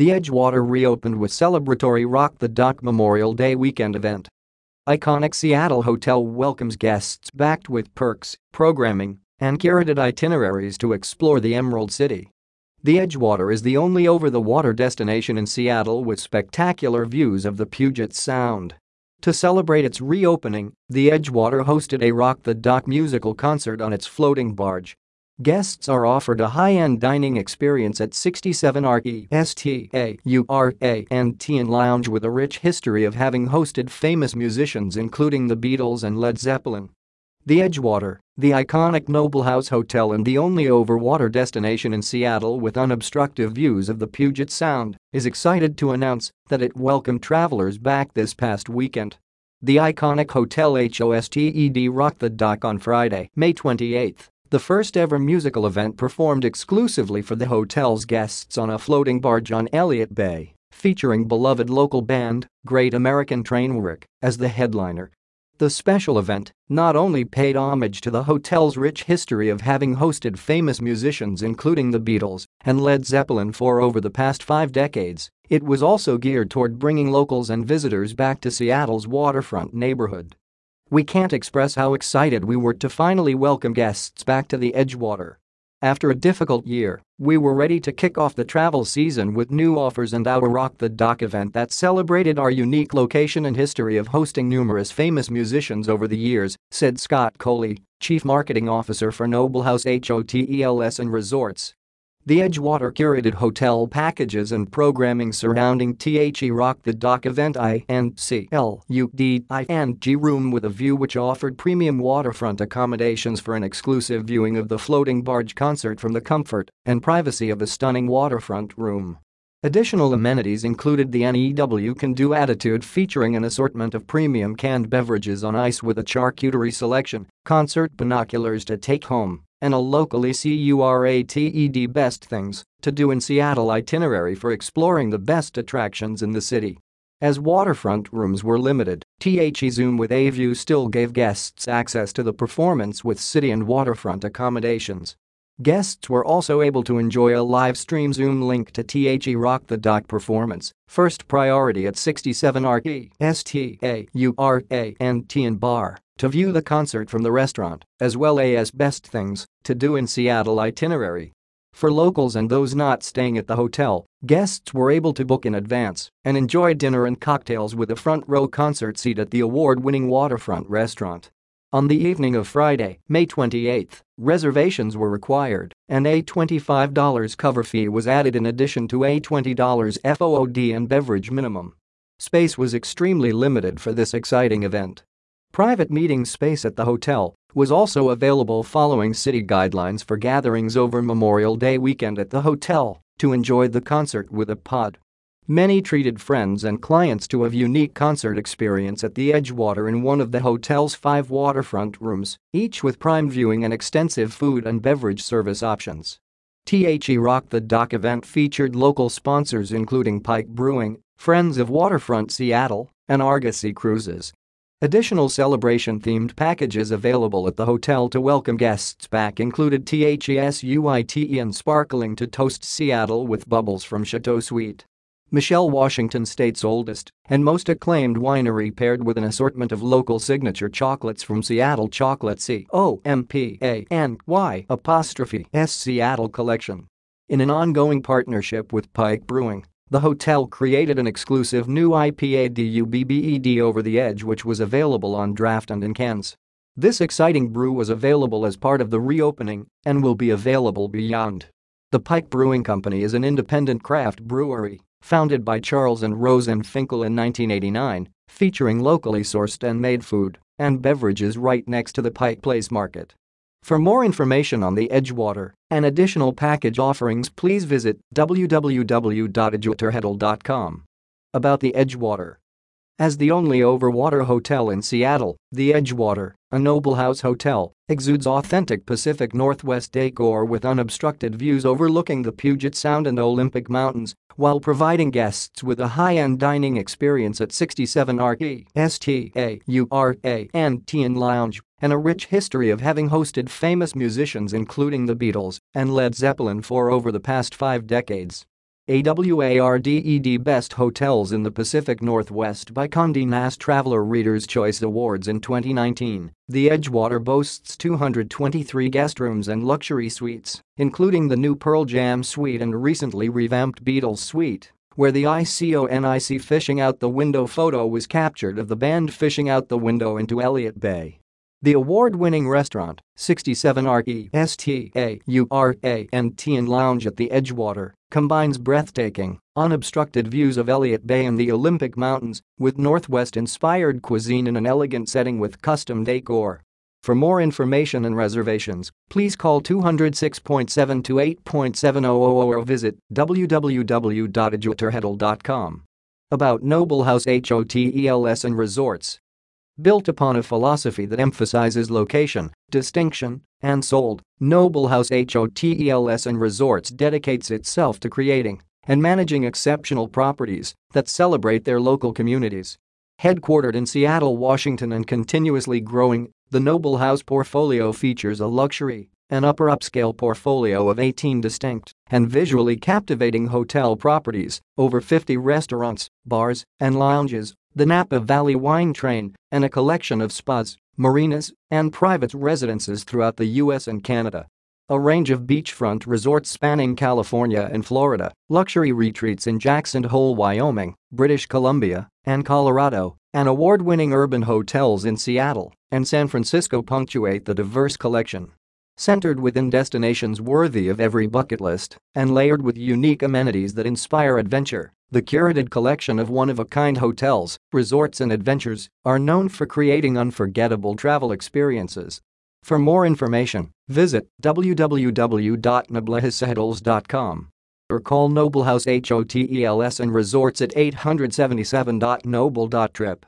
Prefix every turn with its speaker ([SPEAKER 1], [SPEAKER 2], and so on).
[SPEAKER 1] the Edgewater reopened with celebratory Rock the Dock Memorial Day weekend event. Iconic Seattle Hotel welcomes guests backed with perks, programming, and curated itineraries to explore the Emerald City. The Edgewater is the only over-the-water destination in Seattle with spectacular views of the Puget Sound. To celebrate its reopening, the Edgewater hosted a Rock the Dock musical concert on its floating barge. Guests are offered a high-end dining experience at 67 and Lounge with a rich history of having hosted famous musicians including the Beatles and Led Zeppelin. The Edgewater, the iconic Noble House Hotel and the only over-water destination in Seattle with unobstructed views of the Puget Sound, is excited to announce that it welcomed travelers back this past weekend. The iconic Hotel HOSTED rocked the dock on Friday, May 28, the first ever musical event performed exclusively for the hotel's guests on a floating barge on Elliott Bay, featuring beloved local band, Great American Trainwreck, as the headliner the special event not only paid homage to the hotel's rich history of having hosted famous musicians including the Beatles and Led Zeppelin for over the past five decades, it was also geared toward bringing locals and visitors back to Seattle's waterfront neighborhood. We can't express how excited we were to finally welcome guests back to the Edgewater after a difficult year, we were ready to kick off the travel season with new offers and our Rock the Dock event that celebrated our unique location and history of hosting numerous famous musicians over the years, said Scott Coley, Chief Marketing Officer for Noble House Hotels and Resorts. The Edgewater curated hotel packages and programming surrounding THE Rock the Dock event I and C L U D I and G room with a view which offered premium waterfront accommodations for an exclusive viewing of the floating barge concert from the comfort and privacy of a stunning waterfront room. Additional amenities included the NEW Can Do Attitude featuring an assortment of premium canned beverages on ice with a charcuterie selection, concert binoculars to take home, and a locally CURATED best things to do in Seattle itinerary for exploring the best attractions in the city. As waterfront rooms were limited, THE Zoom with a View still gave guests access to the performance with city and waterfront accommodations. Guests were also able to enjoy a live stream Zoom link to THE Rock the Dock performance, first priority at 67 RE, and T Bar to view the concert from the restaurant, as well as best things to do in Seattle itinerary. For locals and those not staying at the hotel, guests were able to book in advance and enjoy dinner and cocktails with a front row concert seat at the award-winning waterfront restaurant. On the evening of Friday, May 28, reservations were required, and a $25 cover fee was added in addition to a $20 FOOD and beverage minimum. Space was extremely limited for this exciting event. Private meeting space at the hotel was also available following city guidelines for gatherings over Memorial Day weekend at the hotel to enjoy the concert with a pod. Many treated friends and clients to a unique concert experience at the Edgewater in one of the hotel's five waterfront rooms, each with prime viewing and extensive food and beverage service options. THE Rock the Dock event featured local sponsors including Pike Brewing, Friends of Waterfront Seattle, and Argosy Cruises. Additional celebration-themed packages available at the hotel to welcome guests back included THESUITE and Sparkling to Toast Seattle with Bubbles from Chateau Suite. Michelle Washington State's oldest and most acclaimed winery paired with an assortment of local signature chocolates from Seattle Chocolate C O M P A N Y apostrophe S Seattle Collection. In an ongoing partnership with Pike Brewing, the hotel created an exclusive new IPA DUBBED over the edge which was available on draft and in cans. This exciting brew was available as part of the reopening and will be available beyond. The Pike Brewing Company is an independent craft brewery founded by Charles and Rose Ann Finkel in 1989, featuring locally sourced and made food and beverages right next to the Pike Place Market. For more information on the Edgewater and additional package offerings please visit www.edgewaterhotel.com. About the Edgewater As the only overwater hotel in Seattle, the Edgewater, a Noble House hotel, exudes authentic Pacific Northwest decor with unobstructed views overlooking the Puget Sound and Olympic Mountains while providing guests with a high-end dining experience at 67 RE, STA, URA, and TN Lounge and a rich history of having hosted famous musicians including the Beatles and Led Zeppelin for over the past five decades. AWARDED Best Hotels in the Pacific Northwest by Condé Nast Traveler Reader's Choice Awards in 2019, the Edgewater boasts 223 guest rooms and luxury suites, including the new Pearl Jam Suite and recently revamped Beatles Suite, where the ICONIC fishing out the window photo was captured of the band fishing out the window into Elliott Bay. The award-winning restaurant, 67 RE STA and Lounge at the Edgewater, combines breathtaking, unobstructed views of Elliott Bay and the Olympic Mountains with Northwest-inspired cuisine in an elegant setting with custom decor. For more information and reservations, please call 206.7 to 8.700 or visit www.edgewaterhotel.com. About Noble House Hotels and Resorts Built upon a philosophy that emphasizes location, distinction, and sold, Noble House Hotels and Resorts dedicates itself to creating and managing exceptional properties that celebrate their local communities. Headquartered in Seattle, Washington and continuously growing, the Noble House portfolio features a luxury and upper upscale portfolio of 18 distinct and visually captivating hotel properties, over 50 restaurants, bars, and lounges, the Napa Valley Wine Train, and a collection of spas, marinas, and private residences throughout the U.S. and Canada. A range of beachfront resorts spanning California and Florida, luxury retreats in Jackson Hole, Wyoming, British Columbia, and Colorado, and award-winning urban hotels in Seattle and San Francisco punctuate the diverse collection. Centered within destinations worthy of every bucket list and layered with unique amenities that inspire adventure, the curated collection of one-of-a-kind hotels, resorts and adventures are known for creating unforgettable travel experiences. For more information, visit www.noblehousehotels.com or call Noble House Hotels and Resorts at 877.noble.trip.